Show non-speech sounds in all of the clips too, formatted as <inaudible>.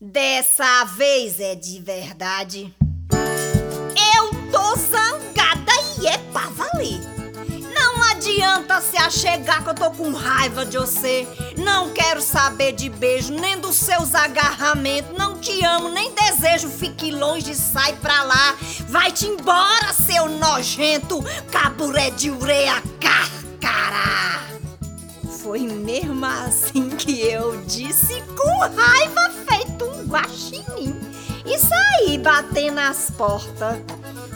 Dessa vez é de verdade. Eu tô zangada e é pra valer. Não adianta se achegar que eu tô com raiva de você. Não quero saber de beijo, nem dos seus agarramentos. Não te amo, nem desejo. Fique longe, sai pra lá. Vai-te embora, seu nojento. Caburé de ureia, carcará. Foi mesmo assim que eu disse com raiva guaxinim. E saí batendo nas portas,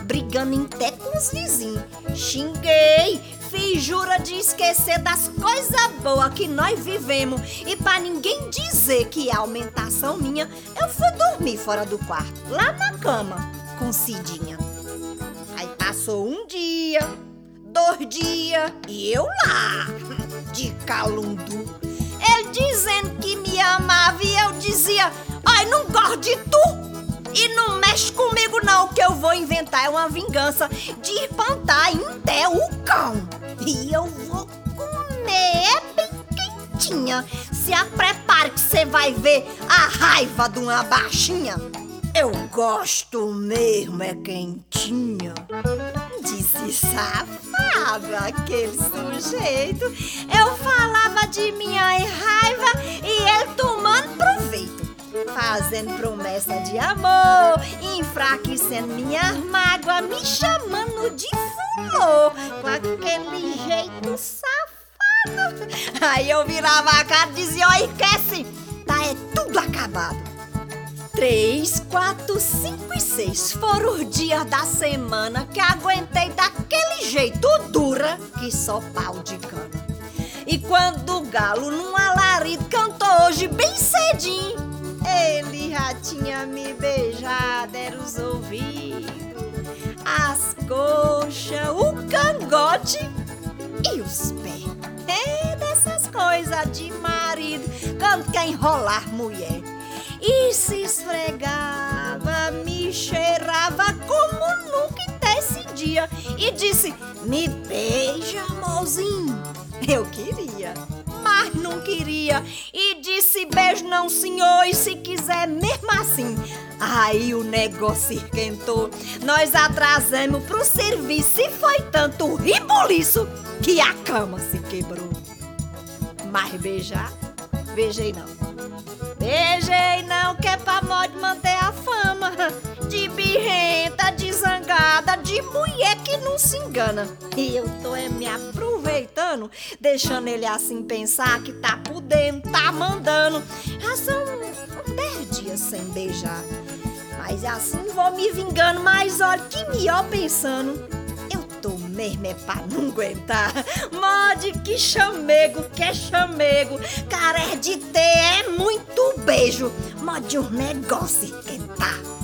brigando até com os vizinhos. Xinguei, fiz jura de esquecer das coisas boas que nós vivemos. E para ninguém dizer que é aumentação minha, eu fui dormir fora do quarto, lá na cama, com Cidinha. Aí passou um dia, dois dias, e eu lá, <laughs> de calundu. Ele dizendo dizia, ai, não gosto de tu. E não mexe comigo não, que eu vou inventar uma vingança de espantar até o cão. E eu vou comer bem quentinha. Se a prepare que você vai ver a raiva de uma baixinha. Eu gosto mesmo, é quentinha. Disse safado aquele sujeito. Eu falava de minha raiva e ele. Fazendo promessa de amor, enfraquecendo minha mágoa, me chamando de fulô, com aquele jeito safado. Aí eu virava a cara e dizia: Ó, esquece, tá é tudo acabado. Três, quatro, cinco e seis foram os dias da semana que aguentei daquele jeito dura que só pau de cana. E quando o galo num alarido cantou hoje bem cedinho, tinha me beijado, era os ouvidos, as coxas, o cangote e os pés. É dessas coisas de marido, quando quer enrolar mulher e se esfregava, me cheirava como nunca até dia e disse: Me beija, amorzinho. Eu queria, mas não queria e Beijo não, senhor, e se quiser mesmo assim. Aí o negócio esquentou, nós atrasamos pro serviço e foi tanto ribuliço que a cama se quebrou. Mas beijar, beijei não. Beijei não, que é pra mod manter a fama De birrenta, de zangada, de mulher que não se engana E eu tô é, me aproveitando, deixando ele assim pensar que tá podendo, tá mandando Já são dez dias sem beijar Mas assim vou me vingando, mas olha que melhor pensando mesmo é pra não aguentar. Mode que chamego, que é chamego. Caré de ter é muito beijo. Mode um negócio esquentar.